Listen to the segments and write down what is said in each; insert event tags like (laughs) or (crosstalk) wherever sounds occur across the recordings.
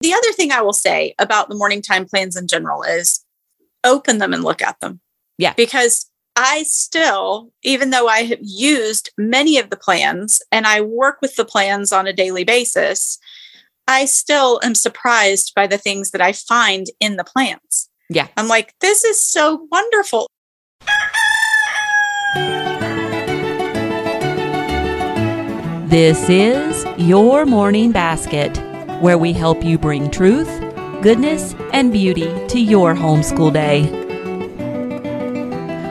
The other thing I will say about the morning time plans in general is open them and look at them. Yeah. Because I still, even though I have used many of the plans and I work with the plans on a daily basis, I still am surprised by the things that I find in the plans. Yeah. I'm like, this is so wonderful. This is Your Morning Basket, where we help you bring truth, goodness, and beauty to your homeschool day.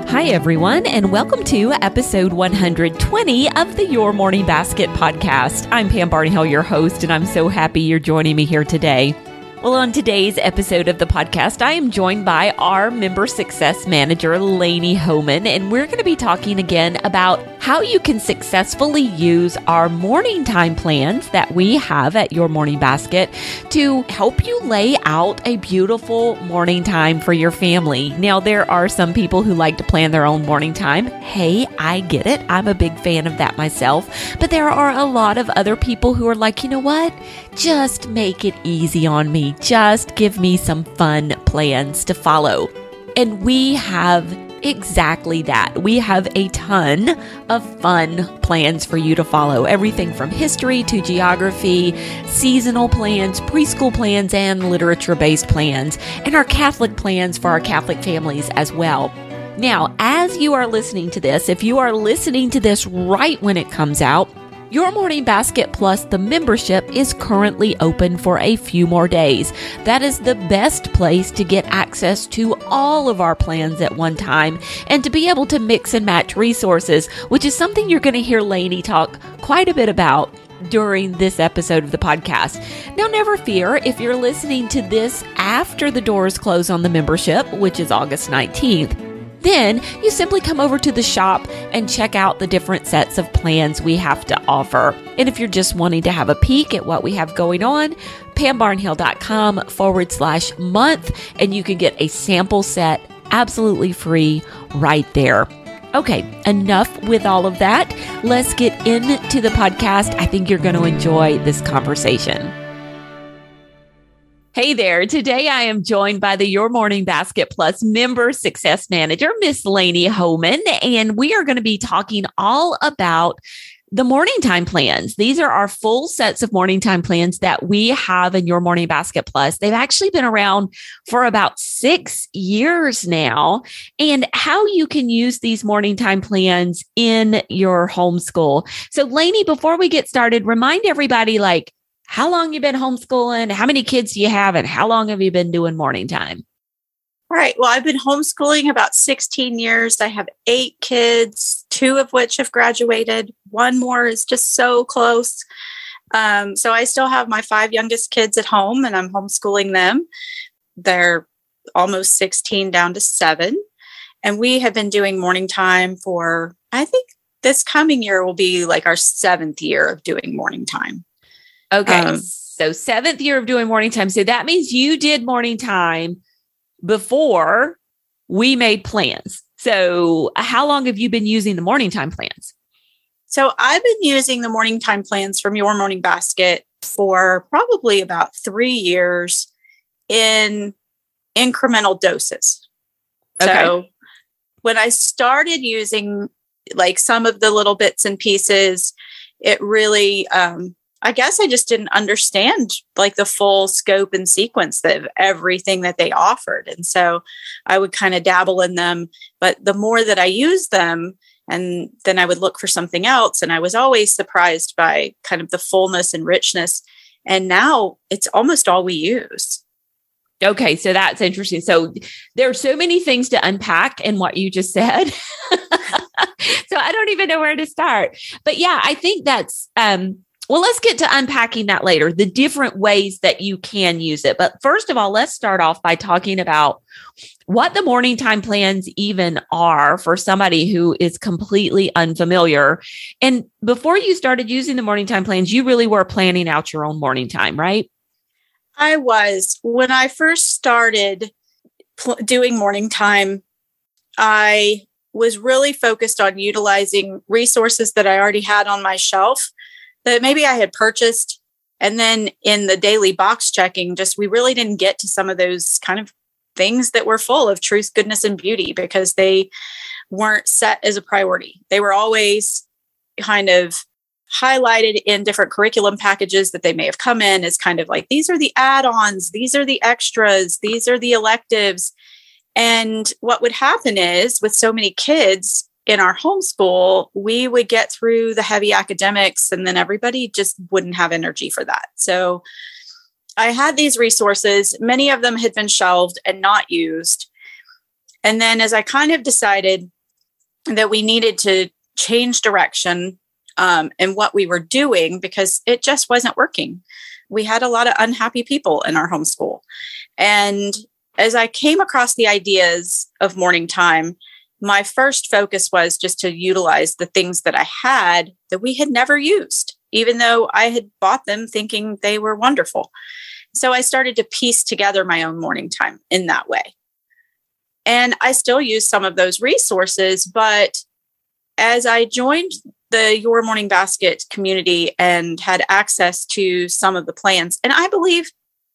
Hi, everyone, and welcome to episode 120 of the Your Morning Basket podcast. I'm Pam Barnhill, your host, and I'm so happy you're joining me here today. Well, on today's episode of the podcast, I am joined by our member success manager, Lainey Homan, and we're going to be talking again about how you can successfully use our morning time plans that we have at Your Morning Basket to help you lay out a beautiful morning time for your family. Now, there are some people who like to plan their own morning time. Hey, I get it. I'm a big fan of that myself. But there are a lot of other people who are like, you know what? Just make it easy on me just give me some fun plans to follow. And we have exactly that. We have a ton of fun plans for you to follow. Everything from history to geography, seasonal plans, preschool plans, and literature based plans, and our Catholic plans for our Catholic families as well. Now, as you are listening to this, if you are listening to this right when it comes out, your Morning Basket Plus, the membership, is currently open for a few more days. That is the best place to get access to all of our plans at one time and to be able to mix and match resources, which is something you're going to hear Lainey talk quite a bit about during this episode of the podcast. Now, never fear if you're listening to this after the doors close on the membership, which is August 19th. Then you simply come over to the shop and check out the different sets of plans we have to offer. And if you're just wanting to have a peek at what we have going on, pambarnhill.com forward slash month, and you can get a sample set absolutely free right there. Okay, enough with all of that. Let's get into the podcast. I think you're going to enjoy this conversation. Hey there. Today I am joined by the Your Morning Basket Plus member success manager, Miss Lainey Homan, and we are going to be talking all about the morning time plans. These are our full sets of morning time plans that we have in Your Morning Basket Plus. They've actually been around for about six years now, and how you can use these morning time plans in your homeschool. So, Lainey, before we get started, remind everybody like, how long you been homeschooling, how many kids do you have, and how long have you been doing morning time? All right. Well, I've been homeschooling about 16 years. I have eight kids, two of which have graduated. One more is just so close. Um, so I still have my five youngest kids at home and I'm homeschooling them. They're almost 16 down to seven. And we have been doing morning time for, I think this coming year will be like our seventh year of doing morning time. Okay. Um, so seventh year of doing morning time. So that means you did morning time before we made plans. So how long have you been using the morning time plans? So I've been using the morning time plans from Your Morning Basket for probably about three years in incremental doses. Okay. So when I started using like some of the little bits and pieces, it really um, I guess I just didn't understand like the full scope and sequence of everything that they offered. And so I would kind of dabble in them. But the more that I used them, and then I would look for something else. And I was always surprised by kind of the fullness and richness. And now it's almost all we use. Okay, so that's interesting. So there are so many things to unpack in what you just said. (laughs) so I don't even know where to start. But yeah, I think that's um well, let's get to unpacking that later, the different ways that you can use it. But first of all, let's start off by talking about what the morning time plans even are for somebody who is completely unfamiliar. And before you started using the morning time plans, you really were planning out your own morning time, right? I was. When I first started pl- doing morning time, I was really focused on utilizing resources that I already had on my shelf that maybe I had purchased And then in the daily box checking, just we really didn't get to some of those kind of things that were full of truth, goodness, and beauty because they weren't set as a priority. They were always kind of highlighted in different curriculum packages that they may have come in as kind of like these are the add ons, these are the extras, these are the electives. And what would happen is with so many kids in our homeschool, we would get through the heavy academics and then everybody just wouldn't have energy for that. So I had these resources, many of them had been shelved and not used. And then as I kind of decided that we needed to change direction um, and what we were doing because it just wasn't working. We had a lot of unhappy people in our homeschool. And as I came across the ideas of morning time, my first focus was just to utilize the things that I had that we had never used, even though I had bought them thinking they were wonderful. So I started to piece together my own morning time in that way. And I still use some of those resources, but as I joined the Your Morning Basket community and had access to some of the plans, and I believe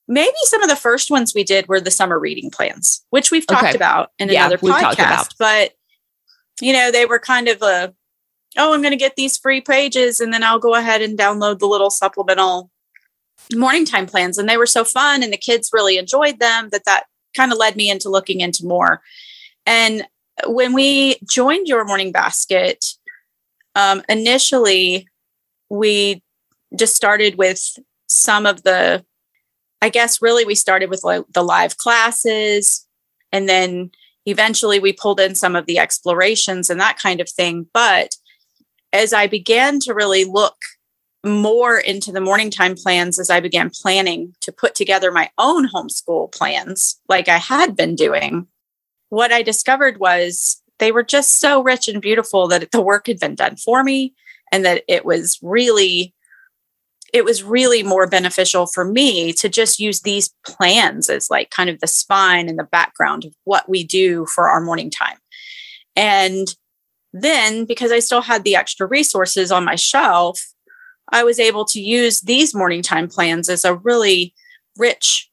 maybe some of the first ones we did were the summer reading plans, which we've talked okay. about in yeah, another podcast. But you know, they were kind of a oh, I'm going to get these free pages, and then I'll go ahead and download the little supplemental morning time plans, and they were so fun, and the kids really enjoyed them that that kind of led me into looking into more. And when we joined Your Morning Basket, um, initially we just started with some of the, I guess, really we started with like the live classes, and then eventually we pulled in some of the explorations and that kind of thing. But as I began to really look more into the morning time plans as I began planning to put together my own homeschool plans, like I had been doing, what I discovered was they were just so rich and beautiful that the work had been done for me and that it was really it was really more beneficial for me to just use these plans as like kind of the spine and the background of what we do for our morning time. And then because I still had the extra resources on my shelf, I was able to use these morning time plans as a really rich,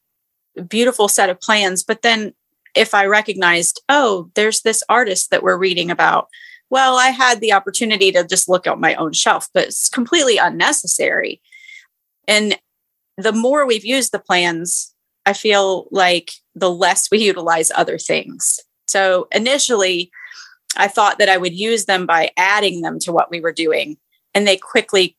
beautiful set of plans. But then if I recognized, oh, there's this artist that we're reading about, well, I had the opportunity to just look at my own shelf, but it's completely unnecessary. And the more we've used the plans, I feel like the less we utilize other things. So initially, I thought that I would use them by adding them to what we were doing. And they quickly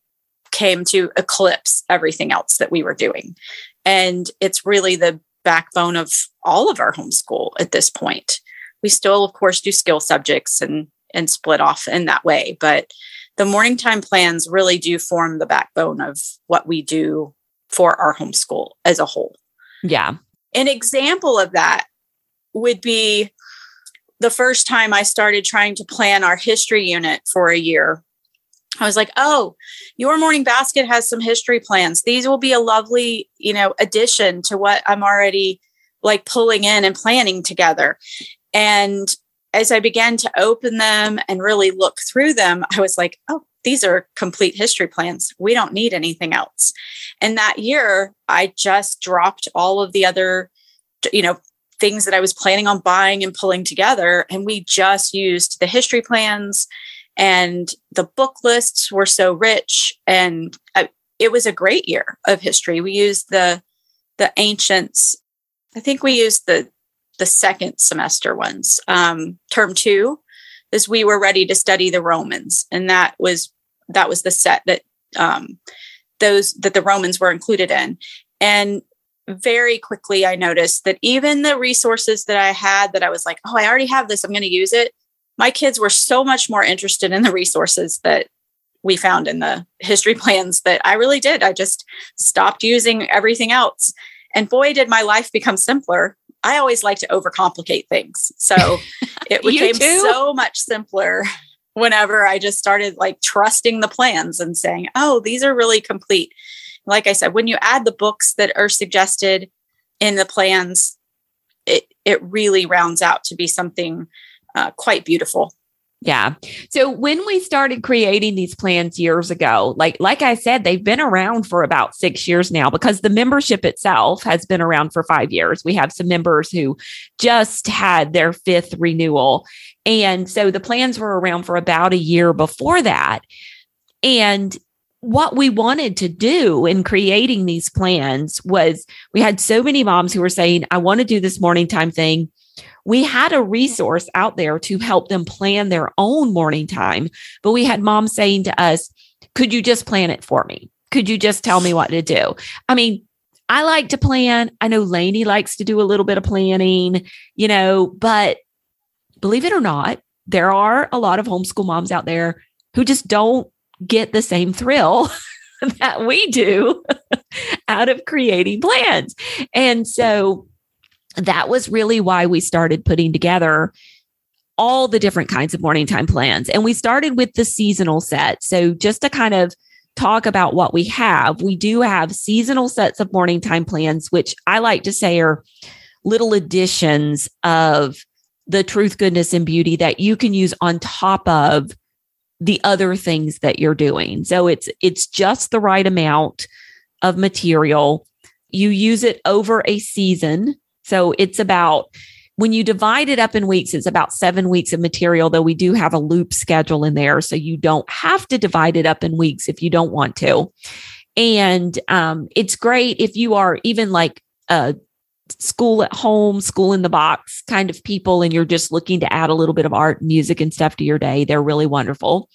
came to eclipse everything else that we were doing. And it's really the backbone of all of our homeschool at this point. We still, of course, do skill subjects and and split off in that way, but the morning time plans really do form the backbone of what we do for our homeschool as a whole. Yeah. An example of that would be the first time I started trying to plan our history unit for a year I was like, oh, your morning basket has some history plans. These will be a lovely, you know, addition to what I'm already like pulling in and planning together. And as I began to open them and really look through them, I was like, oh, these are complete history plans. We don't need anything else. And that year, I just dropped all of the other, you know, things that I was planning on buying and pulling together. And we just used the history plans and the book lists were so rich and uh, it was a great year of history we used the the ancients i think we used the the second semester ones um, term two is we were ready to study the romans and that was that was the set that um, those that the romans were included in and very quickly i noticed that even the resources that i had that i was like oh i already have this i'm going to use it my kids were so much more interested in the resources that we found in the history (laughs) plans that I really did. I just stopped using everything else. And boy, did my life become simpler. I always like to overcomplicate things. So (laughs) it became so much simpler whenever I just started like trusting the plans and saying, oh, these are really complete. Like I said, when you add the books that are suggested in the plans, it, it really rounds out to be something uh, quite beautiful. Yeah. So when we started creating these plans years ago, like like I said, they've been around for about 6 years now because the membership itself has been around for 5 years. We have some members who just had their fifth renewal. And so the plans were around for about a year before that. And what we wanted to do in creating these plans was we had so many moms who were saying, I want to do this morning time thing we had a resource out there to help them plan their own morning time. But we had moms saying to us, could you just plan it for me? Could you just tell me what to do? I mean, I like to plan. I know Lainey likes to do a little bit of planning, you know, but believe it or not, there are a lot of homeschool moms out there who just don't get the same thrill (laughs) that we do (laughs) out of creating plans. And so that was really why we started putting together all the different kinds of morning time plans. And we started with the seasonal set. So just to kind of talk about what we have, we do have seasonal sets of morning time plans, which I like to say are little additions of the truth, goodness, and beauty that you can use on top of the other things that you're doing. So it's it's just the right amount of material. You use it over a season so it's about when you divide it up in weeks, it's about seven weeks of material, though we do have a loop schedule in there. So you don't have to divide it up in weeks if you don't want to. And um, it's great if you are even like a school at home, school in the box kind of people, and you're just looking to add a little bit of art, music, and stuff to your day. They're really wonderful.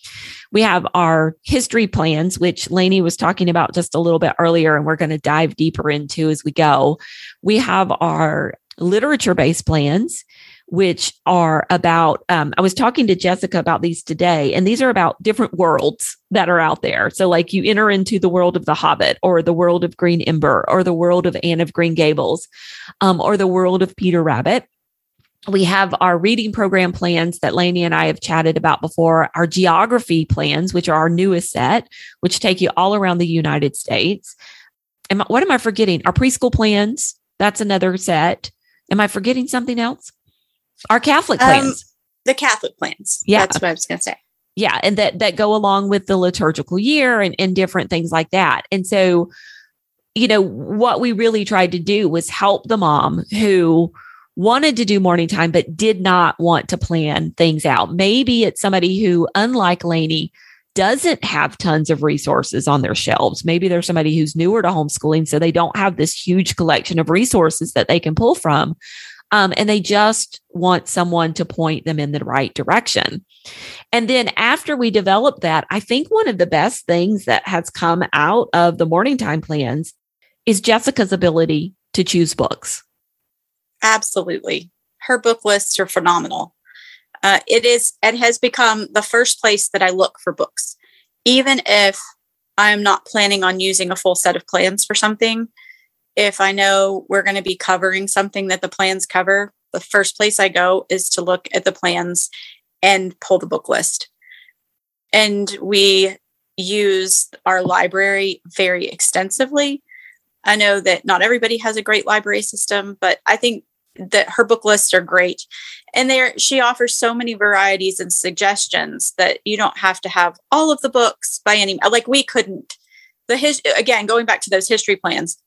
We have our history plans, which Lainey was talking about just a little bit earlier, and we're going to dive deeper into as we go. We have our literature based plans, which are about, um, I was talking to Jessica about these today, and these are about different worlds that are out there. So, like you enter into the world of The Hobbit, or the world of Green Ember, or the world of Anne of Green Gables, um, or the world of Peter Rabbit we have our reading program plans that Lainey and I have chatted about before, our geography plans, which are our newest set, which take you all around the United States. Am I, what am I forgetting? Our preschool plans, that's another set. Am I forgetting something else? Our Catholic um, plans. Um, the Catholic plans. Yeah. That's what I was going to say. Yeah. And that, that go along with the liturgical year and, and different things like that. And so, you know, what we really tried to do was help the mom who, wanted to do morning time, but did not want to plan things out. Maybe it's somebody who, unlike Lainey, doesn't have tons of resources on their shelves. Maybe there's somebody who's newer to homeschooling, so they don't have this huge collection of resources that they can pull from. Um, and they just want someone to point them in the right direction. And then after we developed that, I think one of the best things that has come out of the morning time plans is Jessica's ability to choose books. Absolutely. Her book lists are phenomenal. Uh, it is, it has become the first place that I look for books. Even if I'm not planning on using a full set of plans for something, if I know we're going to be covering something that the plans cover, the first place I go is to look at the plans and pull the book list. And we use our library very extensively. I know that not everybody has a great library system, but I think that her book lists are great and there she offers so many varieties and suggestions that you don't have to have all of the books by any like we couldn't the his again going back to those history plans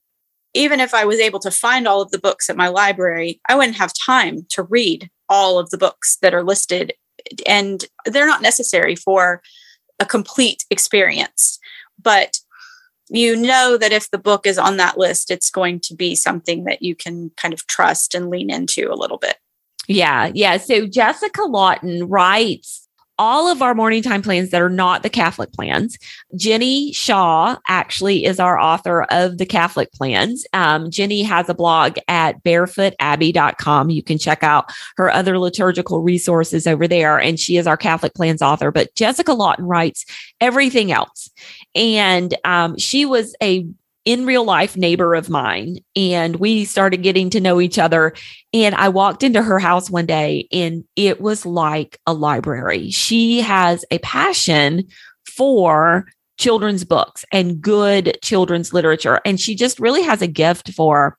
even if i was able to find all of the books at my library i wouldn't have time to read all of the books that are listed and they're not necessary for a complete experience but you know that if the book is on that list, it's going to be something that you can kind of trust and lean into a little bit. Yeah. Yeah. So Jessica Lawton writes all of our morning time plans that are not the Catholic plans. Jenny Shaw actually is our author of the Catholic plans. Um, Jenny has a blog at barefootabbey.com. You can check out her other liturgical resources over there. And she is our Catholic plans author. But Jessica Lawton writes everything else. And um, she was a in real life neighbor of mine and we started getting to know each other and I walked into her house one day and it was like a library. She has a passion for children's books and good children's literature and she just really has a gift for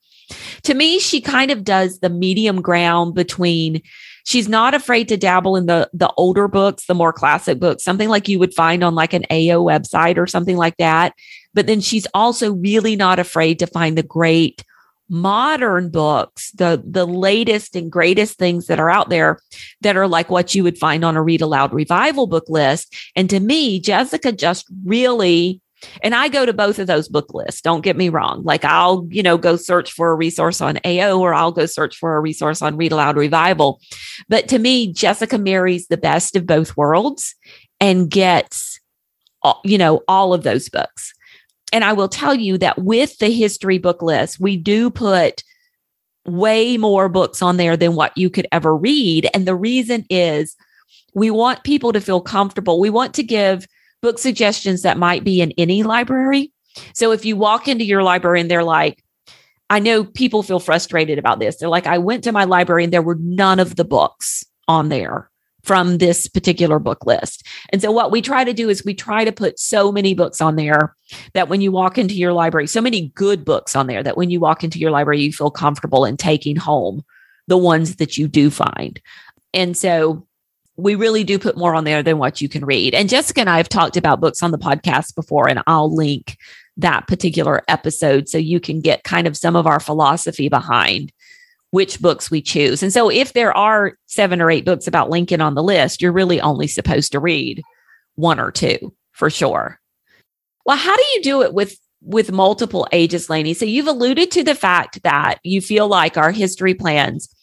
to me she kind of does the medium ground between she's not afraid to dabble in the the older books, the more classic books, something like you would find on like an AO website or something like that. But then she's also really not afraid to find the great modern books, the the latest and greatest things that are out there that are like what you would find on a read aloud revival book list. And to me, Jessica just really and I go to both of those book lists. Don't get me wrong. Like I'll, you know, go search for a resource on AO or I'll go search for a resource on Read Aloud Revival. But to me, Jessica marries the best of both worlds and gets, uh, you know, all of those books. And I will tell you that with the history book list, we do put way more books on there than what you could ever read. And the reason is we want people to feel comfortable. We want to give book suggestions that might be in any library. So if you walk into your library and they're like, I know people feel frustrated about this. They're like, I went to my library and there were none of the books on there from this particular book list. And so what we try to do is we try to put so many books on there that when you walk into your library, so many good books on there that when you walk into your library, you feel comfortable in taking home the ones that you do find. And so we really do put more on there than what you can read. And Jessica and I have talked about books on the podcast before, and I'll link that particular episode so you can get kind of some of our philosophy behind which books we choose. And so if there are seven or eight books about Lincoln on the list, you're really only supposed to read one or two for sure. Well, how do you do it with with multiple ages, Lainey? So you've alluded to the fact that you feel like our history plans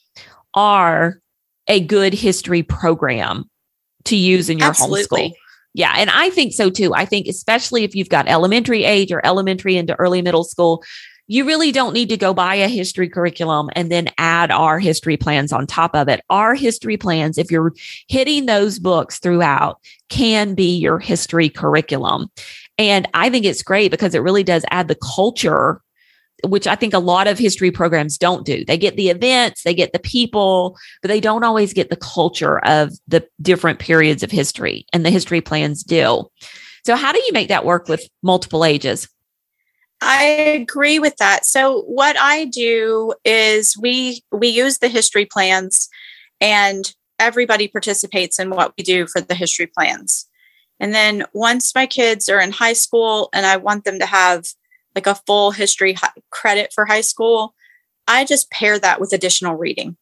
are a good history program to use in your Absolutely. homeschool. Yeah. And I think so too. I think, especially if you've got elementary age or elementary into early middle school, you really don't need to go buy a history curriculum and then add our history plans on top of it. Our history plans, if you're hitting those books throughout, can be your history curriculum. And I think it's great because it really does add the culture which I think a lot of history programs don't do. They get the events, they get the people, but they don't always get the culture of the different periods of history, and the history plans do. So, how do you make that work with multiple ages? I agree with that. So, what I do is we we use the history plans, and everybody participates in what we do for the history plans. And then once my kids are in high school and I want them to have like a full history credit for high school, I just pair that with additional reading.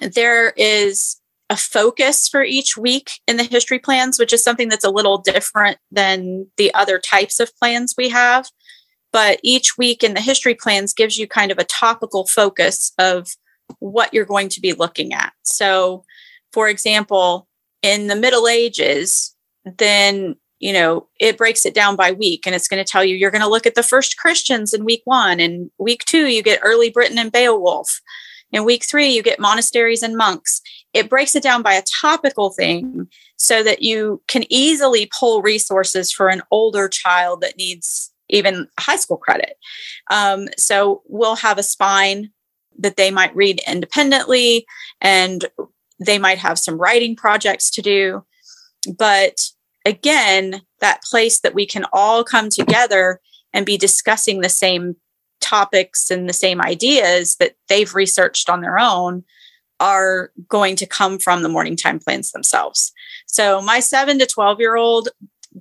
There is a focus for each week in the history plans, which is something that's a little different than the other types of plans we have. But each week in the history plans gives you kind of a topical focus of what you're going to be looking at. So, for example, in the Middle Ages, then you know, it breaks it down by week and it's going to tell you you're going to look at the first Christians in week one. And week two, you get early Britain and Beowulf. In week three, you get monasteries and monks. It breaks it down by a topical thing so that you can easily pull resources for an older child that needs even high school credit. Um, so we'll have a spine that they might read independently and they might have some writing projects to do. But again, that place that we can all come together and be discussing the same topics and the same ideas that they've researched on their own are going to come from the morning time plans themselves. So my 7 to 12 year old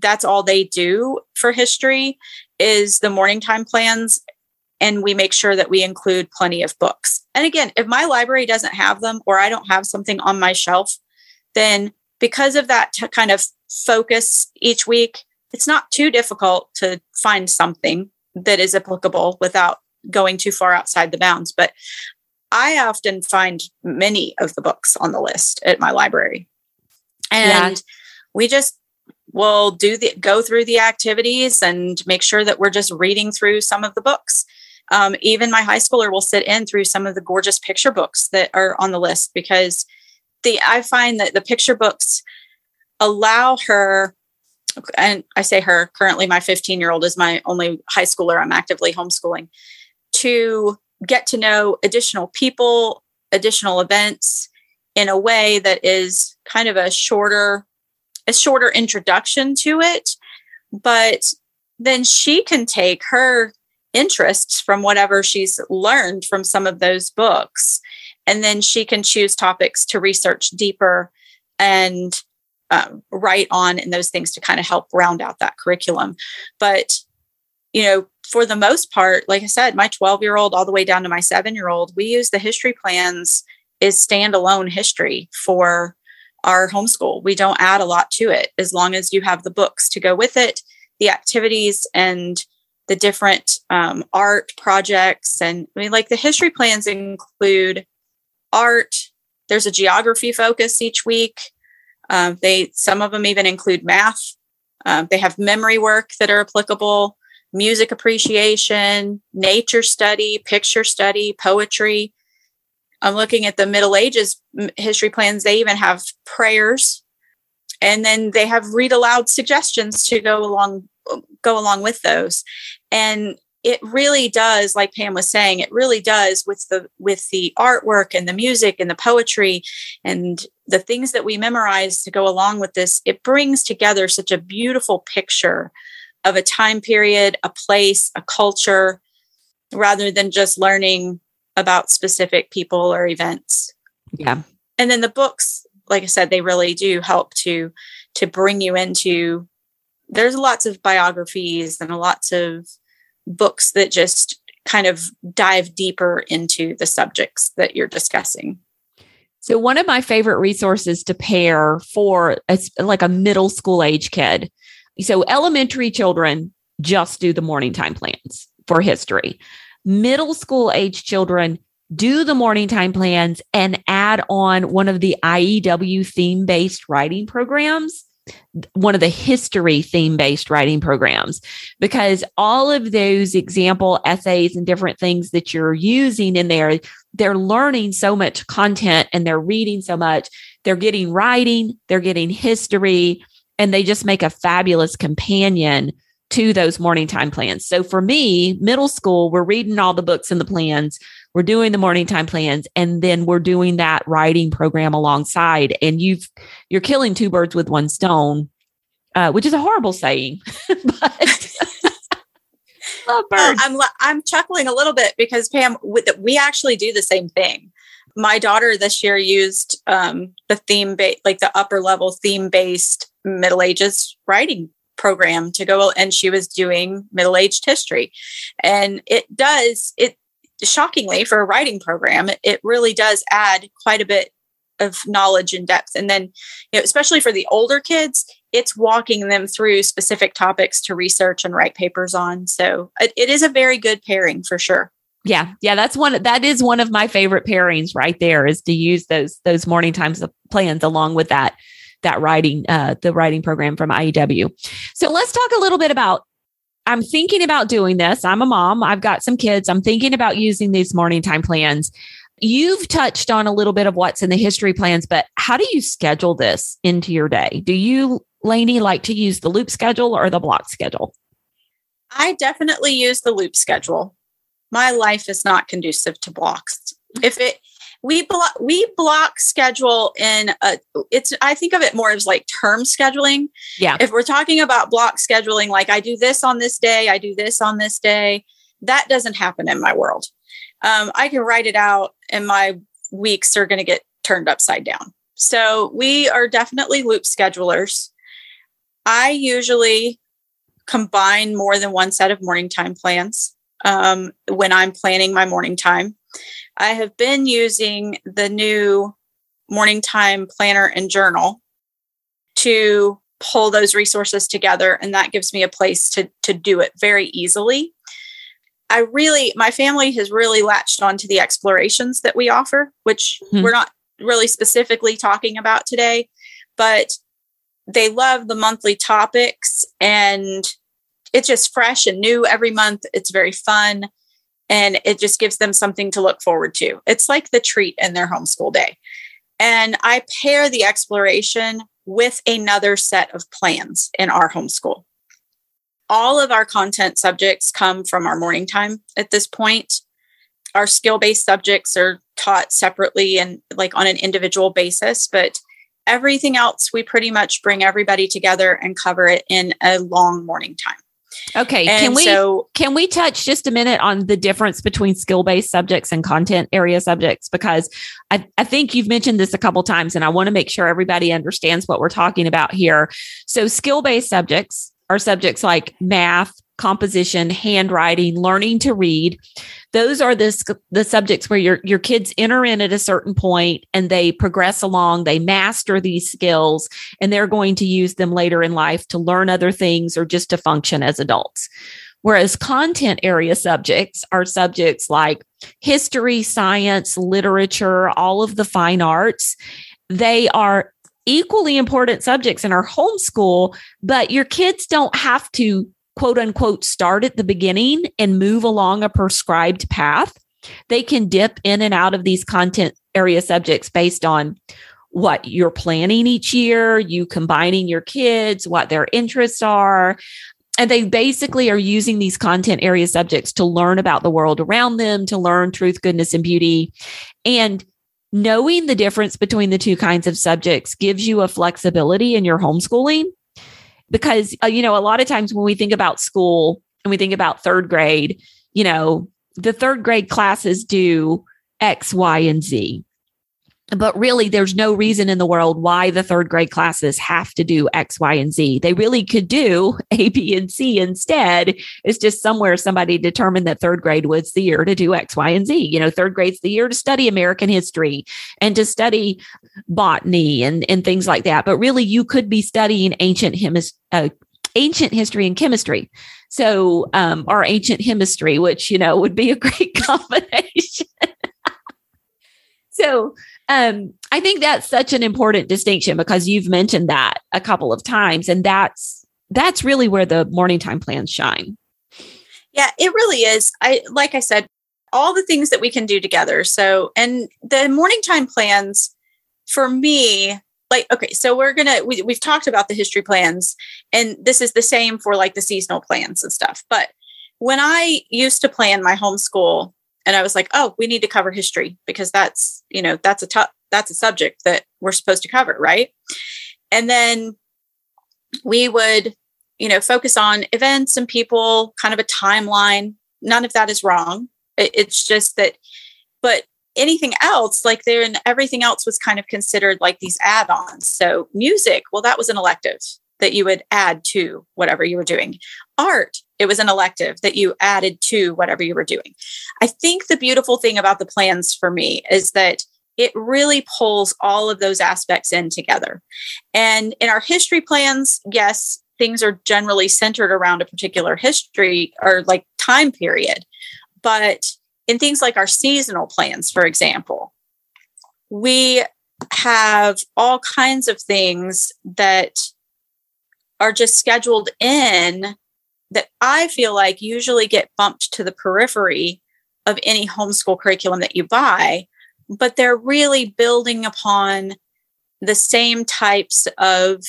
that's all they do for history is the morning time plans and we make sure that we include plenty of books. And again, if my library doesn't have them or I don't have something on my shelf, then because of that t- kind of focus each week, it's not too difficult to find something that is applicable without going too far outside the bounds. But I often find many of the books on the list at my library. And yeah. we just will do the go through the activities and make sure that we're just reading through some of the books. Um, even my high schooler will sit in through some of the gorgeous picture books that are on the list because the I find that the picture books allow her and I say her currently my 15 year old is my only high schooler I'm actively homeschooling to get to know additional people, additional events in a way that is kind of a shorter a shorter introduction to it but then she can take her interests from whatever she's learned from some of those books and then she can choose topics to research deeper and um, write on and those things to kind of help round out that curriculum. But, you know, for the most part, like I said, my 12 year old all the way down to my seven year old, we use the history plans is standalone history for our homeschool. We don't add a lot to it as long as you have the books to go with it, the activities, and the different um, art projects. And I mean, like the history plans include art. There's a geography focus each week. Um, they some of them even include math. Um, they have memory work that are applicable, music appreciation, nature study, picture study, poetry. I'm looking at the Middle Ages history plans. They even have prayers, and then they have read aloud suggestions to go along go along with those. And it really does like pam was saying it really does with the with the artwork and the music and the poetry and the things that we memorize to go along with this it brings together such a beautiful picture of a time period a place a culture rather than just learning about specific people or events yeah and then the books like i said they really do help to to bring you into there's lots of biographies and lots of books that just kind of dive deeper into the subjects that you're discussing. So one of my favorite resources to pair for a, like a middle school age kid. So elementary children just do the morning time plans for history. Middle school age children do the morning time plans and add on one of the IEW theme based writing programs one of the history theme based writing programs because all of those example essays and different things that you're using in there, they're learning so much content and they're reading so much. They're getting writing, they're getting history, and they just make a fabulous companion to those morning time plans. So for me, middle school, we're reading all the books and the plans we're doing the morning time plans and then we're doing that writing program alongside and you've you're killing two birds with one stone uh, which is a horrible saying (laughs) but (laughs) love birds. I'm I'm chuckling a little bit because Pam, we actually do the same thing. My daughter this year used um, the theme, ba- like the upper level theme based Middle Ages writing program to go, and she was doing middle aged history, and it does it shockingly for a writing program it really does add quite a bit of knowledge and depth. And then you know especially for the older kids it's walking them through specific topics to research and write papers on. So it, it is a very good pairing for sure. Yeah. Yeah that's one that is one of my favorite pairings right there is to use those those morning times of plans along with that that writing uh the writing program from IEW. So let's talk a little bit about I'm thinking about doing this. I'm a mom. I've got some kids. I'm thinking about using these morning time plans. You've touched on a little bit of what's in the history plans, but how do you schedule this into your day? Do you, Lainey, like to use the loop schedule or the block schedule? I definitely use the loop schedule. My life is not conducive to blocks. If it we block we block schedule in a it's i think of it more as like term scheduling. Yeah. If we're talking about block scheduling like i do this on this day i do this on this day that doesn't happen in my world. Um, i can write it out and my weeks are going to get turned upside down. So we are definitely loop schedulers. I usually combine more than one set of morning time plans um, when i'm planning my morning time I have been using the new morning time planner and journal to pull those resources together and that gives me a place to to do it very easily. I really my family has really latched onto the explorations that we offer, which hmm we're not really specifically talking about today, but they love the monthly topics and it's just fresh and new every month. It's very fun and it just gives them something to look forward to. It's like the treat in their homeschool day. And I pair the exploration with another set of plans in our homeschool. All of our content subjects come from our morning time at this point. Our skill based subjects are taught separately and like on an individual basis, but everything else we pretty much bring everybody together and cover it in a long morning time. Okay. And can we so, can we touch just a minute on the difference between skill-based subjects and content area subjects? Because I, I think you've mentioned this a couple times and I want to make sure everybody understands what we're talking about here. So skill-based subjects are subjects like math, composition, handwriting, learning to read. Those are the, the subjects where your, your kids enter in at a certain point and they progress along, they master these skills, and they're going to use them later in life to learn other things or just to function as adults. Whereas content area subjects are subjects like history, science, literature, all of the fine arts. They are equally important subjects in our homeschool, but your kids don't have to quote unquote start at the beginning and move along a prescribed path. They can dip in and out of these content area subjects based on what you're planning each year, you combining your kids, what their interests are. And they basically are using these content area subjects to learn about the world around them, to learn truth, goodness, and beauty. And knowing the difference between the two kinds of subjects gives you a flexibility in your homeschooling because uh, you know a lot of times when we think about school and we think about third grade you know the third grade classes do x y and z but really there's no reason in the world why the third grade classes have to do x y and z. They really could do (laughs) a b and c instead. It's just somewhere somebody determined that third grade was the year to do x y and z. You know third grade's the year to study american history and to study botany and, and things like that. But really you could be studying ancient uh, ancient history and chemistry. So um, our ancient chemistry which you know would be a great (laughs) combination. (laughs) So um, I think that's such an important distinction because you've mentioned that a couple of times, and that's that's really where the morning time plans shine. Yeah, it really is. I like I said, all the things that we can do together. So, and the morning time plans for me, like okay, so we're gonna we, we've talked about the history plans, and this is the same for like the seasonal plans and stuff. But when I used to plan my homeschool and i was like oh we need to cover history because that's you know that's a tough that's a subject that we're supposed to cover right? And then we would you know focus on events and people kind of a timeline. None of that is wrong. It, it's just that but anything else like there and everything else was kind of considered like these add-ons. So music well that was an elective that you would add to whatever you were doing art it was an elective that you added to whatever you were doing. I think the beautiful thing about the plans for me is that it really pulls all of those aspects in together. And in our history plans, yes, things are generally centered around a particular history or like time period. But in things like our seasonal plans, for example, we have all kinds of things that are just scheduled in that I feel like usually get bumped to the periphery of any homeschool curriculum that you buy, but they're really building upon the same types of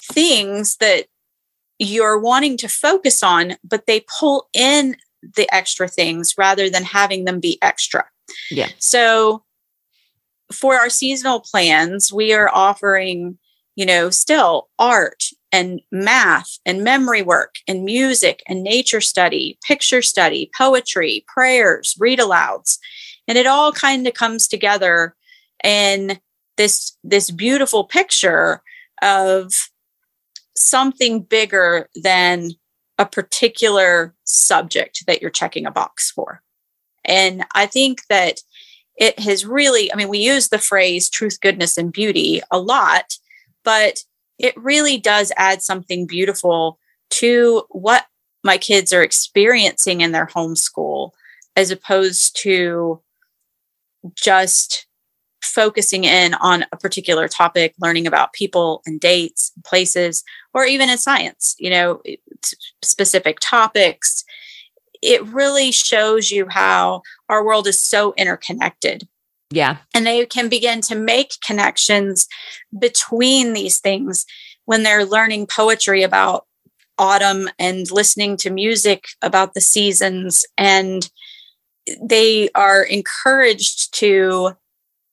things that you're wanting to focus on, but they pull in the extra things rather than having them be extra. Yeah. So for our seasonal plans, we are offering, you know, still art and math and memory work and music and nature study, picture study, poetry, prayers, read alouds. And it all kind of comes together in this this beautiful picture of something bigger than a particular subject that you're checking a box for. And I think that it has really, I mean, we use the phrase truth, goodness, and beauty a lot, but it really does add something beautiful to what my kids are experiencing in their homeschool as opposed to just focusing in on a particular topic learning about people and dates and places or even in science you know specific topics. It really shows you how our world is so interconnected yeah. And they can begin to make connections between these things when they're learning poetry about autumn and listening to music about the seasons. And they are encouraged to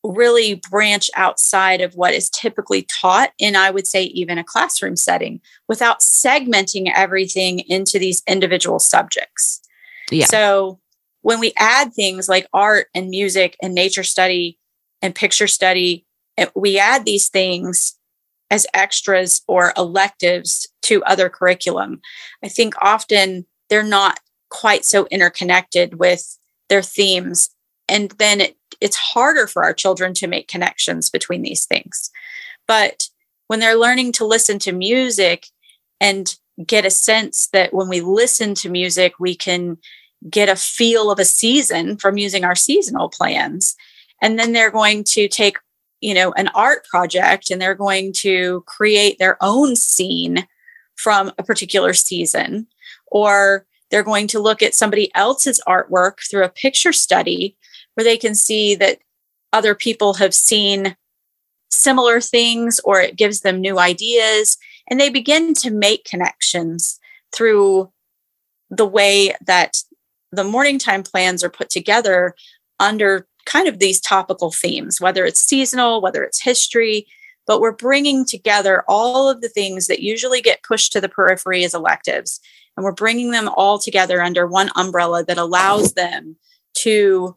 really branch outside of what is typically taught in, I would say, even a classroom setting without segmenting everything into these individual subjects. Yeah. So when we add things like art and music and nature study and picture study, eh, we add these things as extras or electives to other curriculum. I think often they're not quite so interconnected with their themes. And then it, it's harder for our children to make connections between these things. But when they're learning to listen to music and get a sense that when we listen to music, we can get a feel of a season from using our seasonal plans. And then they're going to take, you know, an art project and they're going to create their own scene from a particular season. Or they're going to look at somebody else's artwork through a picture study where they can see that other people have seen similar things or it gives them new ideas. And they begin to make connections through the way that the morning time plans are put together under kind of these topical themes, whether it's seasonal, whether it's history, but we're bringing together all of the things that usually get pushed to the periphery as electives. And we're bringing them all together under one umbrella that allows them to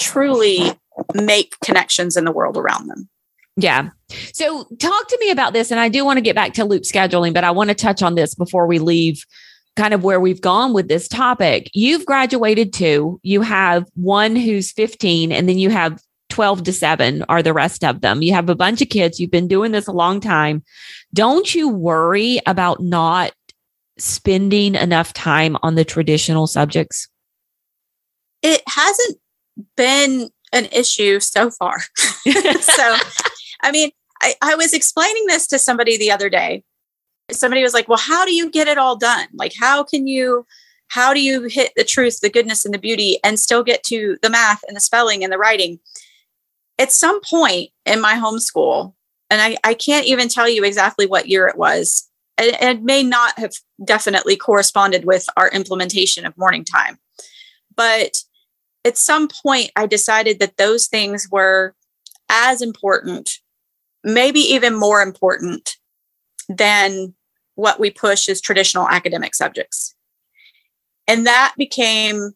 truly make connections in the world around them. Yeah. So talk to me about this. And I do want to get back to loop scheduling, but I want to touch on this before we leave kind of where we've gone with this topic. You've graduated two, you have one who's 15, and then you have 12 to 7 are the rest of them. You have a bunch of kids. You've been doing this a long time. Don't you worry about not spending enough time on the traditional subjects? It hasn't been an issue so far. (laughs) so, (laughs) I mean, I, I was explaining this to somebody the other day somebody was like, well, how do you get it all done? Like, how can you, how do you hit the truth, the goodness, and the beauty and still get to the math and the spelling and the writing? At some point in my homeschool, and I, I can't even tell you exactly what year it was, it, it may not have definitely corresponded with our implementation of morning time. But at some point, I decided that those things were as important, maybe even more important than what we push as traditional academic subjects. And that became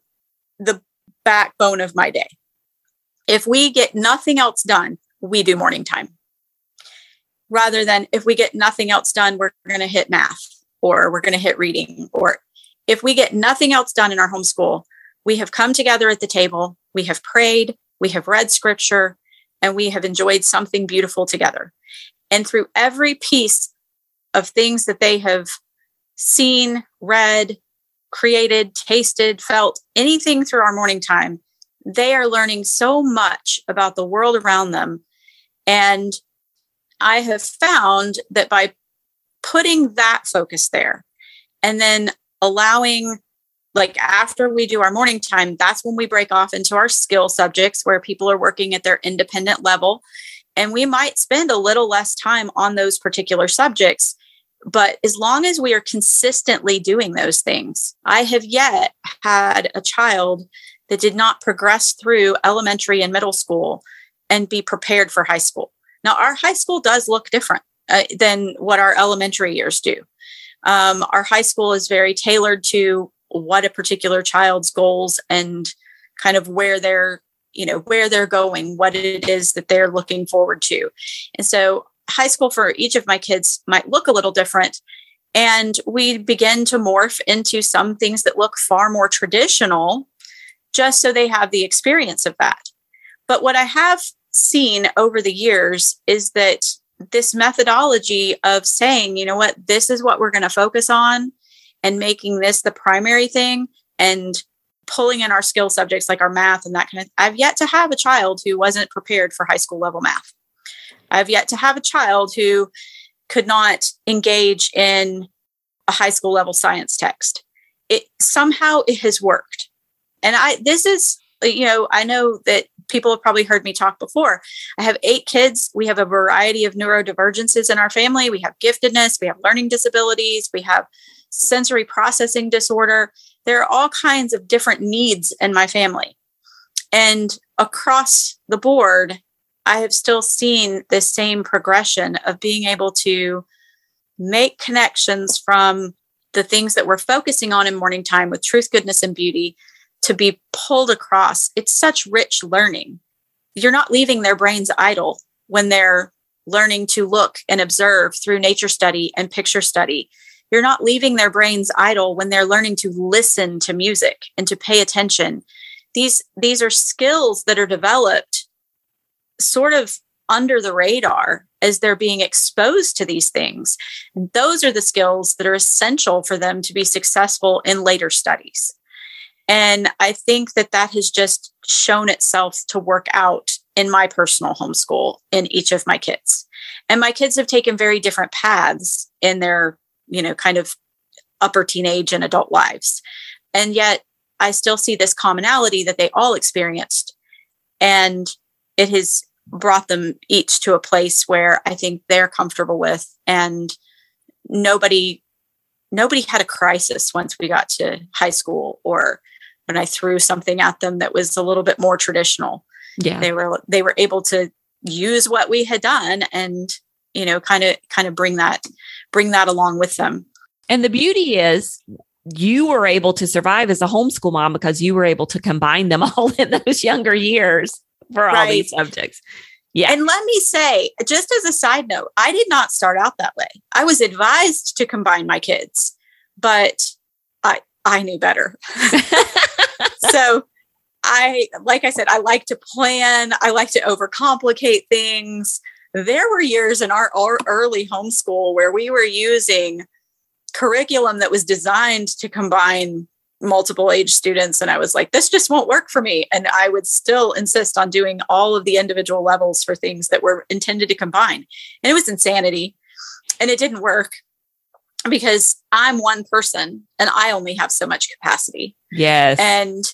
the backbone of my day. If we get nothing else done, we do morning time. Rather than if we get nothing else done, we're going to hit math or we're going to hit reading. Or if we get nothing else done in our homeschool, we have come together at the table, we have prayed, we have read scripture, and we have enjoyed something beautiful together. And through every piece of things that they have seen, read, created, tasted, felt, anything through our morning time, they are learning so much about the world around them. And I have found that by putting that focus there and then allowing, like after we do our morning time, that's when we break off into our skill subjects where people are working at their independent level. And we might spend a little less time on those particular subjects but as long as we are consistently doing those things, I have yet had a child that did not progress through elementary and middle school and be prepared for high school. Now, our high school does look different uh, than what our elementary years do. Um, our high school is very tailored to what a particular child's goals and kind of where they're you know where they're going what it is that they're looking forward to and so high school for each of my kids might look a little different. And we begin to morph into some things that look far more traditional, just so they have the experience of that. But what I have seen over the years is that this methodology of saying, you know what, this is what we're going to focus on and making this the primary thing and pulling in our skill subjects like our math and that kind of I've yet to have a child who wasn't prepared for high school level math. I've yet to have a child who could not engage in a high school level science text. It somehow it has worked. And I this is you know, I know that people have probably heard me talk before. I have eight kids. We have a variety of neurodivergences in our family. We have giftedness, we have learning disabilities, we have sensory processing disorder. There are all kinds of different needs in my family. And across the board, I have still seen the same progression of being able to make connections from the things that we're focusing on in morning time with truth, goodness, and beauty to be pulled across. It's such rich learning. You're not leaving their brains idle when they're learning to look and observe through nature study and picture study. You're not leaving their brains idle when they're learning to listen to music and to pay attention. These these are skills that are developed sort of under the radar as they're being exposed to these things. And those are the skills that are essential for them to be successful in later studies. And I think that that has just shown itself to work out in my personal homeschool in each of my kids. And my kids have taken very different paths in their, you know, kind of upper teenage and adult lives. And yet I still see this commonality that they all experienced. And it has brought them each to a place where I think they're comfortable with and nobody nobody had a crisis once we got to high school or when I threw something at them that was a little bit more traditional. Yeah. They were they were able to use what we had done and you know kind of kind of bring that bring that along with them. And the beauty is you were able to survive as a homeschool mom because you were able to combine them (laughs) all in those younger years for right. all these subjects. Yeah. And let me say, just as a side note, I did not start out that way. I was advised to combine my kids, but I I knew better. (laughs) so I like I said, I like to plan, I like to overcomplicate things. There were years in our, our early homeschool where we were using curriculum that was designed to combine multiple age students and I was like this just won't work for me and I would still insist on doing all of the individual levels for things that were intended to combine and it was insanity and it didn't work because I'm one person and I only have so much capacity. Yes. And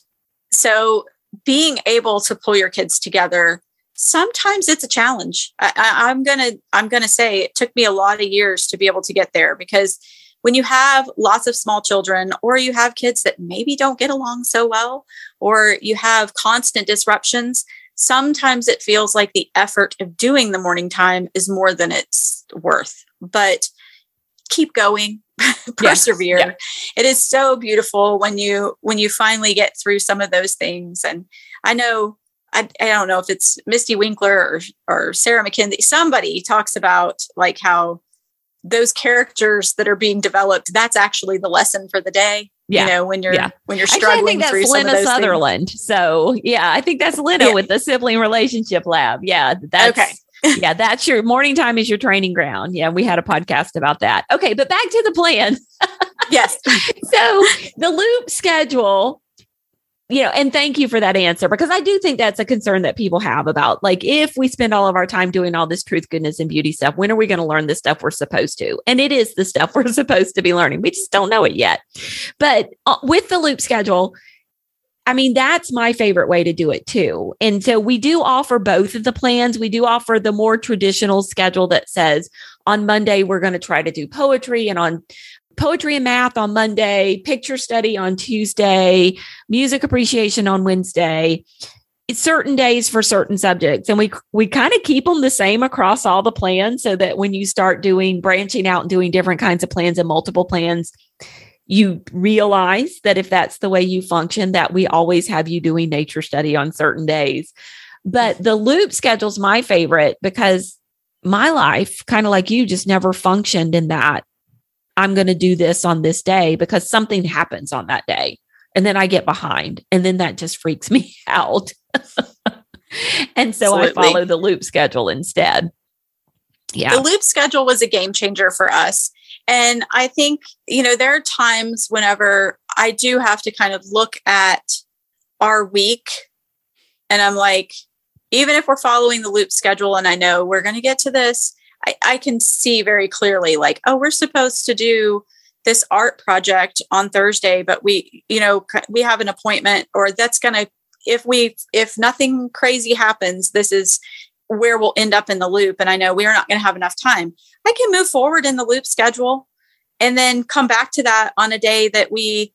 so being able to pull your kids together sometimes it's a challenge. I, I, i'm gonna i'm gonna say it took me a lot of years to be able to get there because when you have lots of small children or you have kids that maybe don't get along so well or you have constant disruptions sometimes it feels like the effort of doing the morning time is more than it's worth. But keep going (laughs) persevere. Yeah. it is so beautiful when you when you finally get through some of those things. And i know I, I don't know if it's Mystie Winckler or, or Sarah Mackenzie. Somebody talks about like how those characters that are being developed, that's actually the lesson for the day. Yeah. You know, when you're yeah. when you're struggling Actually, I think that's Lena Sutherland. Things. So yeah, I think that's Lena yeah. with the sibling relationship lab. Yeah. That's okay. (laughs) yeah, that's your morning time is your training ground. Yeah, we had a podcast about that. Okay, but back to the plan. (laughs) yes. so the loop schedule you know, and thank you for that answer because I do think that's a concern that people have about like if we spend all of our time doing all this truth, goodness, and beauty stuff, when are we going to learn the stuff we're supposed to? And it is the stuff (laughs) we're supposed to be learning. We just don't know it yet. But uh, with the loop schedule, I mean, that's my favorite way to do it too. And so we do offer both of the plans. We do offer the more traditional schedule that says on Monday, we're going to try to do poetry, and on poetry and math on Monday, picture study on Tuesday, music appreciation on Wednesday. It's certain days for certain subjects and we we kind of keep them the same across all the plans so that when you start doing branching out and doing different kinds of plans and multiple plans you realize that if that's the way you function that we always have you doing nature study on certain days but the loop schedule is my favorite because my life kind of like you just never functioned in that I'm going to do this on this day because something happens on that day. And then I get behind. And then that just freaks me (laughs) out. (laughs) and so Absolutely. I follow the loop schedule instead. Yeah. The loop schedule was a game changer for us. And I think, you know, there are times whenever I do have to kind of look at our week and I'm like, even if we're following the loop schedule and I know we're going to get to this, I, I can see very clearly like, oh, we're supposed to do this art project on Thursday, but we, you know, we have an appointment or that's going to, if we, if nothing crazy happens, this is where we'll end up in the loop. And I know we're not going to have enough time. I can move forward in the loop schedule and then come back to that on a day that we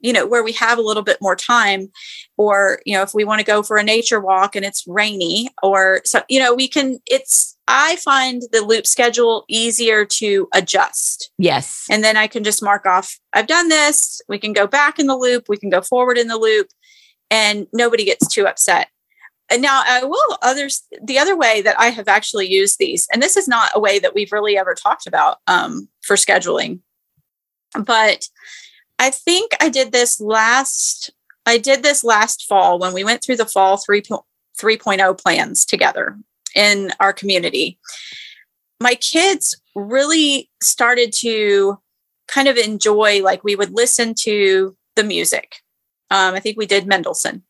you know, where we have a little bit more time, or, you know, if we want to go for a nature walk and it's rainy, or so, you know, we can, it's, I find the loop schedule easier to adjust. Yes. And then I can just mark off, I've done this. We can go back in the loop, we can go forward in the loop, and nobody gets too upset. And now I will others the other way that I have actually used these, and this is not a way that we've really ever talked about um, for scheduling, but I think I did this last. I did this last fall when we went through the fall 3, 3.0 plans together in our community. My kids really started to kind of enjoy, like, we would listen to the music. Um, I think we did Mendelssohn.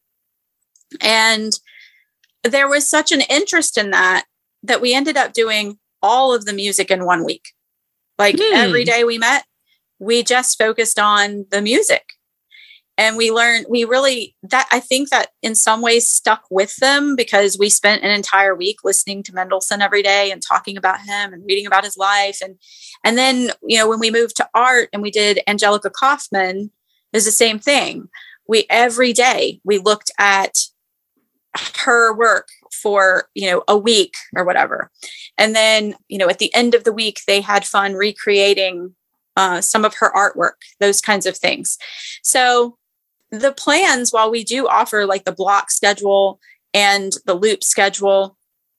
And there was such an interest in that that we ended up doing all of the music in one week. Like hmm. every day we met, we just focused on the music. And we learned, we really, that I think that in some ways stuck with them because we spent an entire week listening to Mendelssohn every day and talking about him and reading about his life. And, and then, you know, when we moved to art and we did Angelica Kauffman, is the same thing. We every day we looked at her work for you know a week or whatever and then you know at the end of the week they had fun recreating uh, some of her artwork those kinds of things so the plans while we do offer like the block schedule and the loop schedule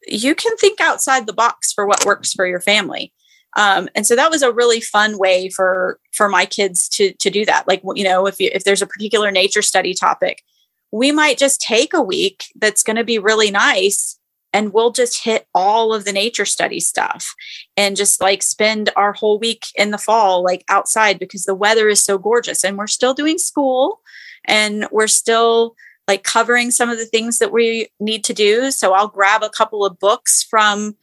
you can think outside the box for what works for your family. Um, and so that was a really fun way for for my kids to to do that. Like you know if you if there's a particular nature study topic we might just take a week that's going to be really nice and we'll just hit all of the nature study stuff and just like spend our whole week in the fall like outside because the weather is so gorgeous and we're still doing school and we're still like covering some of the things that we need to do. So i'll grab a couple of books from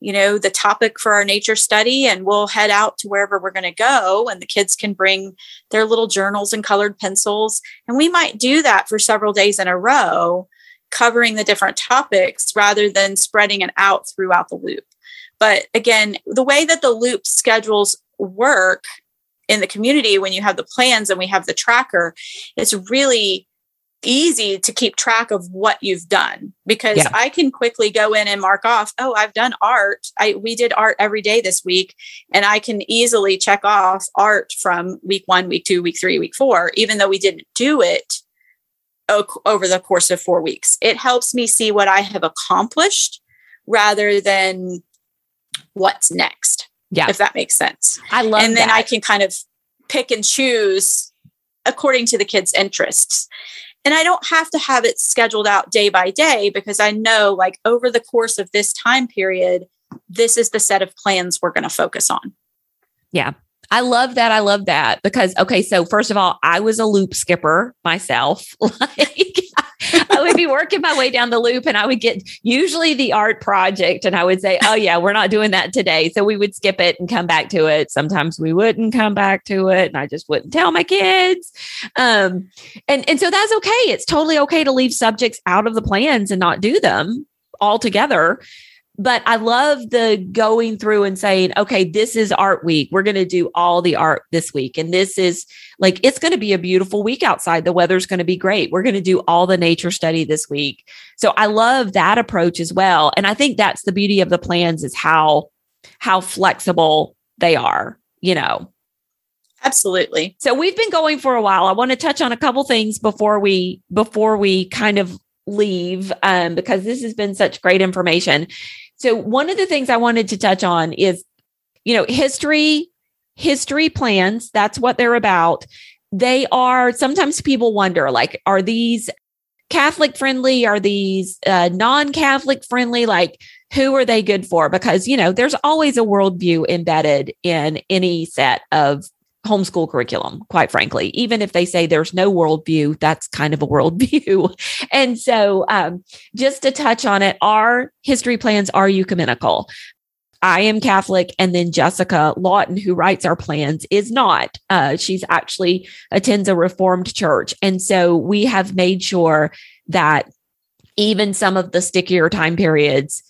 you know the topic for our nature study and we'll head out to wherever we're going to go and the kids can bring their little journals and colored pencils. And we might do that for several days in a row covering the different topics rather than spreading it out throughout the loop. But again the way that the loop schedules work in the community when you have the plans and we have the tracker it's really easy to keep track of what you've done because yeah. I can quickly go in and mark off, oh, I've done art. I we did art every day this week and I can easily check off art from week 1, week 2, week 3, week 4 even though we didn't do it over the course of 4 weeks. It helps me see what I have accomplished rather than what's next. Yeah. If that makes sense. I love And then that. I can kind of pick and choose according to the kids' interests and I don't have to have it scheduled out day by day because I know, like, over the course of this time period, this is the set of plans we're going to focus on. Yeah. I love that. I love that because, okay, so first of all, I was a loop skipper myself. (laughs) like, I would be working my way down the loop and I would get usually the art project and I would say, oh, yeah, we're not doing that today. So we would skip it and come back to it. Sometimes we wouldn't come back to it and I just wouldn't tell my kids. Um, and, and so that's okay. It's totally okay to leave subjects out of the plans and not do them altogether but I love the going through and saying, okay, this is art week. We're going to do all the art this week. And this is like, it's going to be a beautiful week outside. The weather's going to be great. We're going to do all the nature study this week. So I love that approach as well. And I think that's the beauty of the plans is how, how flexible they are, you know. Absolutely. So we've been going for a while. I want to touch on a couple things before we before we kind of leave um, because this has been such great information. So one of the things I wanted to touch on is, you know, history, history plans. That's what they're about. They are sometimes people wonder, like, are these Catholic friendly? Are these uh, non Catholic friendly? Like, who are they good for? Because, you know, there's always a worldview embedded in any set of homeschool curriculum, quite frankly. Even if they say there's no worldview, that's kind of a (laughs) worldview. and so, um, just to touch on it, our history plans are ecumenical. I am Catholic, and then Jessica Lawton, who writes our plans, is not. Uh, she's actually attends a Reformed church, and so we have made sure that even some of the stickier time periods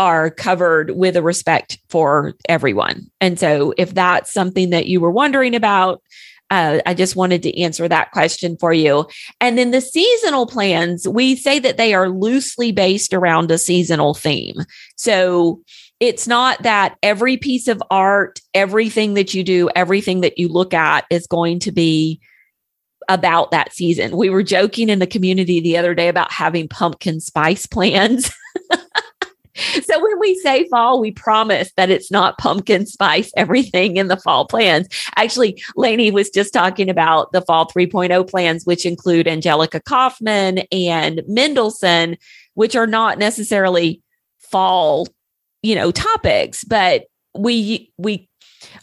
are covered with a respect for everyone. And so if that's something that you were wondering about, uh, I just wanted to answer that question for you. And then the seasonal plans, we say that they are loosely based around a seasonal theme. So it's not that every piece of art, everything that you do, everything that you look at is going to be about that season. We were joking in the community the other day about having pumpkin spice plans. (laughs) (laughs) so when we say fall, we promise that it's not pumpkin spice everything in the fall plans. Actually, Lainey was just talking about the fall 3.0 plans, which include Angelica Kauffman and Mendelssohn, which are not necessarily fall, you know, topics, but we we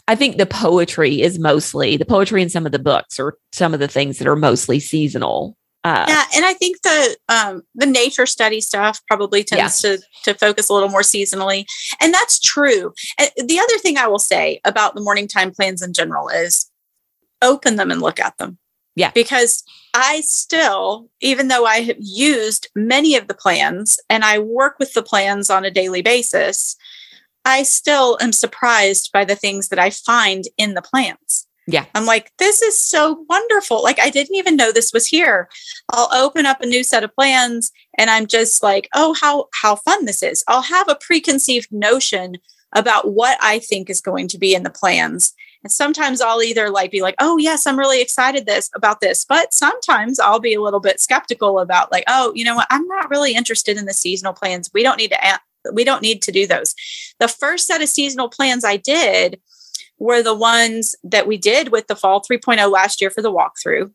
I think the poetry is mostly the poetry in some of the books or some of the things that are mostly seasonal uh, yeah, and I think the um, the nature study stuff probably tends yeah. to to focus a little more seasonally, and that's true. And the other thing I will say about the morning time plans in general is open them and look at them. Yeah, because I still, even though I have used many of the plans and I work with the plans on a daily basis, I still am surprised by the things that I find in the plans. Yeah. I'm like, this is so wonderful. Like, I didn't even know this was here. I'll open up a new set of plans and I'm just like, oh, how, how fun this is. I'll have a preconceived notion about what I think is going to be in the plans. And sometimes I'll either like be like, oh, yes, I'm really excited this about this. But sometimes I'll be a little bit skeptical about like, oh, you know what? I'm not really interested in the seasonal plans. We don't need to, we don't need to do those. The first set of seasonal plans I did were the ones that we did with the fall 3.0 last year for the walkthrough.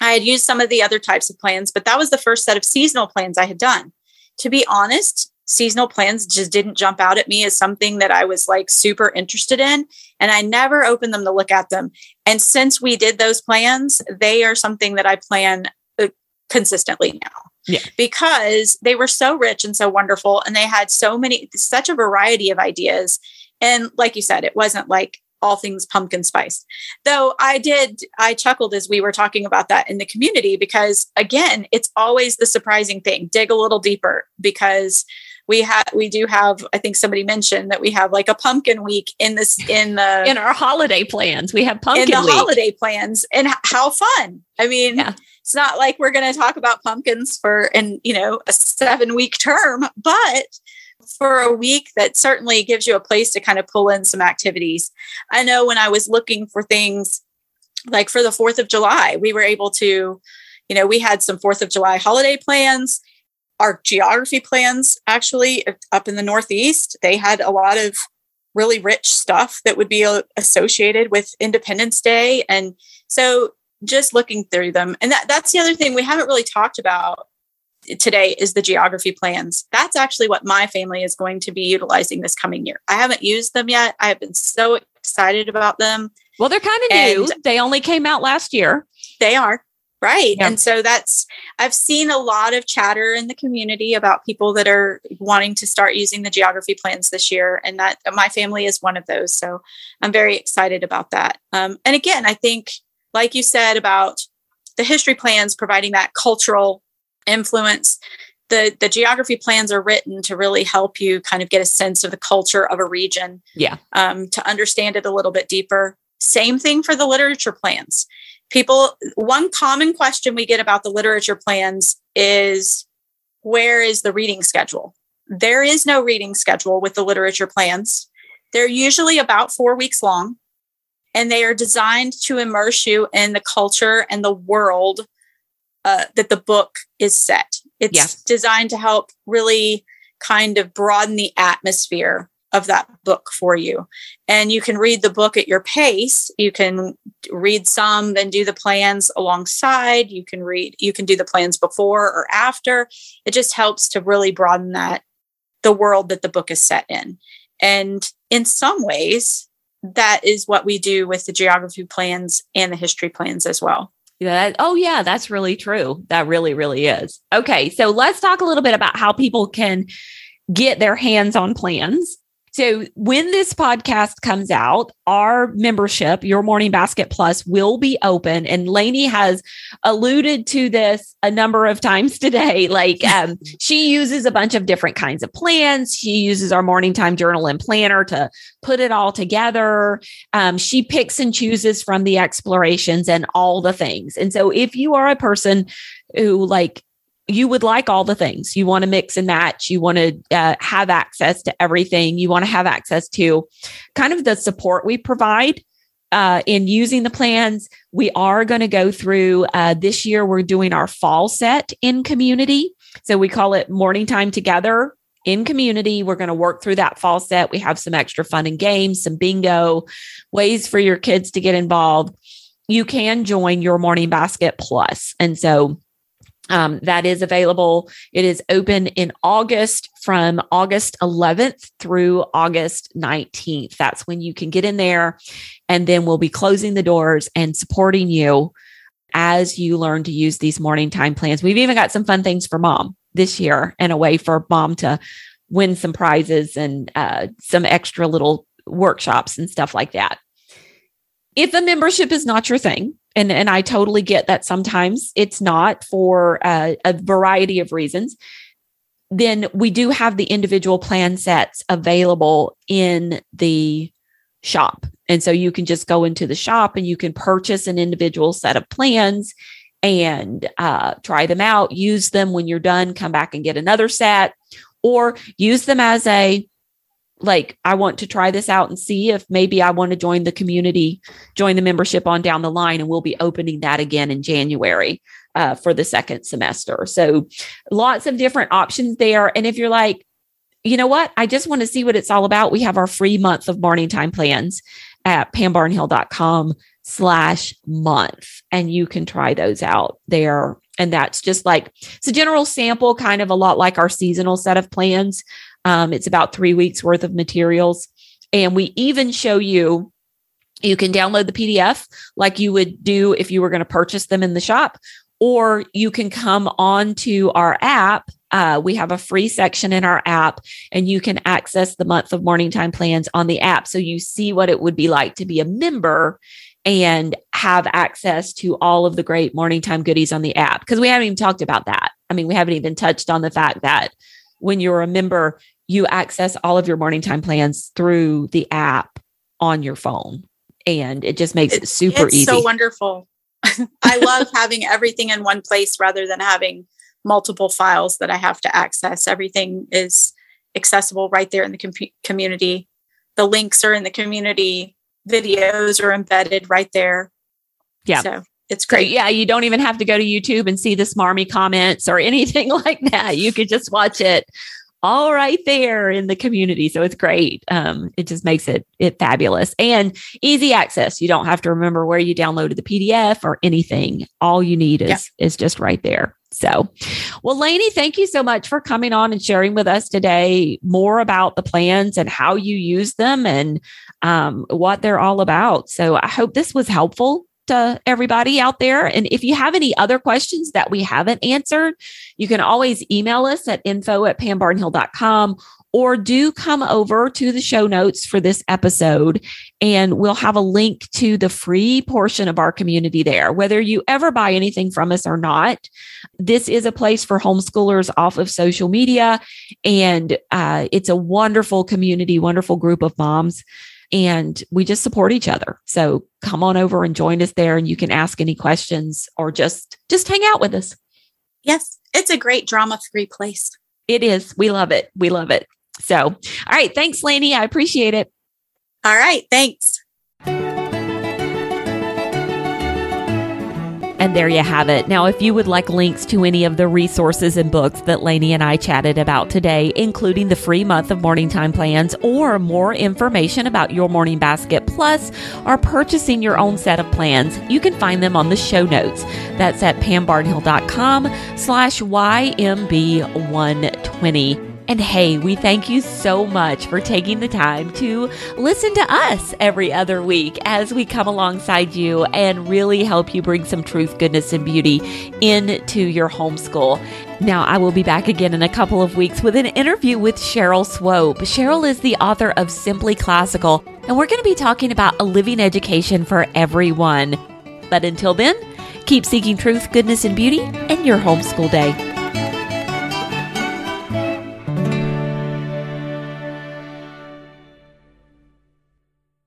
I had used some of the other types of plans, but that was the first set of seasonal plans I had done. To be honest, seasonal plans just didn't jump out at me as something that I was like super interested in. And I never opened them to look at them. And since we did those plans, they are something that I plan uh, consistently now. Yeah. Because they were so rich and so wonderful. And they had so many, such a variety of ideas and like you said, it wasn't like all things pumpkin spice. Though I did, I chuckled as we were talking about that in the community because again, it's always the surprising thing. Dig a little deeper because we have we do have i think somebody mentioned that we have like a pumpkin week in this in the (laughs) in our holiday plans we have pumpkin in the week. holiday plans and how fun i mean yeah. it's not like we're going to talk about pumpkins for and you know a seven week term but for a week that certainly gives you a place to kind of pull in some activities. I know when I was looking for things like for the 4th of July, we were able to, you know, we had some 4th of July holiday plans. Our geography plans, actually, up in the Northeast, they had a lot of really rich stuff that would be uh, associated with Independence Day. And so just looking through them, and that, that's the other thing we haven't really talked about today is the geography plans. That's actually what my family is going to be utilizing this coming year. I haven't used them yet. I have been so excited about them. Well, they're kind of new. They only came out last year. They are. Right. Yeah. And so that's, I've seen a lot of chatter in the community about people that are wanting to start using the geography plans this year. And that my family is one of those. So I'm very excited about that. Um, and again, I think, like you said about the history plans providing that cultural influence. The the geography plans are written to really help you kind of get a sense of the culture of a region yeah. um, to understand it a little bit deeper. Same thing for the literature plans. People one common question we get about the literature plans is where is the reading schedule? There is no reading schedule with the literature plans. They're usually about four weeks long and they are designed to immerse you in the culture and the world uh, that the book is set. It's yeah. designed to help really kind of broaden the atmosphere of that book for you. And you can read the book at your pace. You can read some, then do the plans alongside. You can read, you can do the plans before or after. It just helps to really broaden that the world that the book is set in. And in some ways, that is what we do with the geography plans and the history plans as well. That, oh, yeah, that's really true. That really, really is. Okay. So let's talk a little bit about how people can get their hands on plans. So when this podcast comes out, our membership, Your Morning Basket Plus, will be open. And Lainey has alluded to this a number of times (laughs) today. Like um, she uses a bunch of different kinds of plans. She uses our morning time journal and planner to put it all together. Um, she picks and chooses from the explorations and all the things. And so if you are a person who like you would like all the things. You want to mix and match. You want to uh, have access to everything. You want to have access to kind of the support we provide uh, in using the plans. We are going to go through uh, this year. We're doing our fall set in community. So we call it morning time together in community. We're going to work through that fall set. We have some extra fun and games, some bingo, ways for your kids to get involved. You can join your morning basket plus. And so um, that is available. It is open in August from August 11th through August 19th. That's when you can get in there. And then we'll be closing the doors and supporting you as you learn to use these morning time plans. We've even got some fun things for mom this year and a way for mom to win some prizes and uh, some extra little workshops and stuff like that. If a membership is not your thing, and and I totally get that sometimes it's not for a variety of reasons. Then we do have the individual plan sets available in the shop. And so you can just go into the shop and you can purchase an individual set of plans and uh, try them out, use them when you're done, come back and get another set, or use them as a like I want to try this out and see if maybe I want to join the community, join the membership on down the line, and we'll be opening that again in January uh, for the second semester. So lots of different options there. And if you're like, you know what, I just want to see what it's all about, we have our free month of morning time plans at pambarnhill.com slash month and you can try those out there and that's just like it's a general sample kind of a lot like our seasonal set of plans um, it's about three weeks worth of materials. And we even show you, you can download the PDF like you would do if you were going to purchase them in the shop, or you can come on to our app. Uh, we have a free section in our app, and you can access the month of morning time plans on the app. So you see what it would be like to be a member and have access to all of the great morning time goodies on the app. Because we haven't even talked about that. I mean, we haven't even touched on the fact that when you're a member, you access all of your morning time plans through the app on your phone. And it just makes it, it super it's easy. so wonderful. (laughs) I love having everything in one place rather than having multiple files that I have to access. Everything is accessible right there in the com- community. The links are in the community. Videos are embedded right there. Yeah. So it's great. Yeah, you don't even have to go to YouTube and see the smarmy comments or (laughs) anything like that. You could just watch it all right there in the community. So it's great. Um, it just makes it it fabulous and easy access. You don't have to remember where you downloaded the PDF or anything. All you need is yeah. is just right there. So, well, Lainey, thank you so much for coming on and sharing with us today more about the plans and how you use them and um, what they're all about. So, I hope this was helpful to everybody out there. And if you have any other questions that we haven't answered, you can always email us at info at pambarnhill.com or do come over to the show notes for this episode and we'll have a link to the free portion of our community there. Whether you ever buy anything from us or not, this is a place for homeschoolers off of social media. And uh, it's a wonderful community, wonderful group of moms and we just support each other. So come on over and join us there and you can ask any questions or just just hang out with us. Yes, it's a great drama-free place. It is. We love it. We love it. So, all right, thanks Lainey. I appreciate it. All right, thanks. And there you have it. Now, if you would like links to any of the resources and books that Lainey and I chatted about today, including the free month of morning time plans or more information about your morning basket plus or purchasing your own set of plans, you can find them on the show notes. That's at pambarnhill.com slash YMB120. And hey, we thank you so much for taking the time to listen to us every other week as we come alongside you and really help you bring some truth, goodness, and beauty into your homeschool. Now, I will be back again in a couple of weeks with an interview with Cheryl Swope. Cheryl is the author of Simply Classical, and we're going to be talking about a living education for everyone. But until then, keep seeking truth, goodness, and beauty in your homeschool day.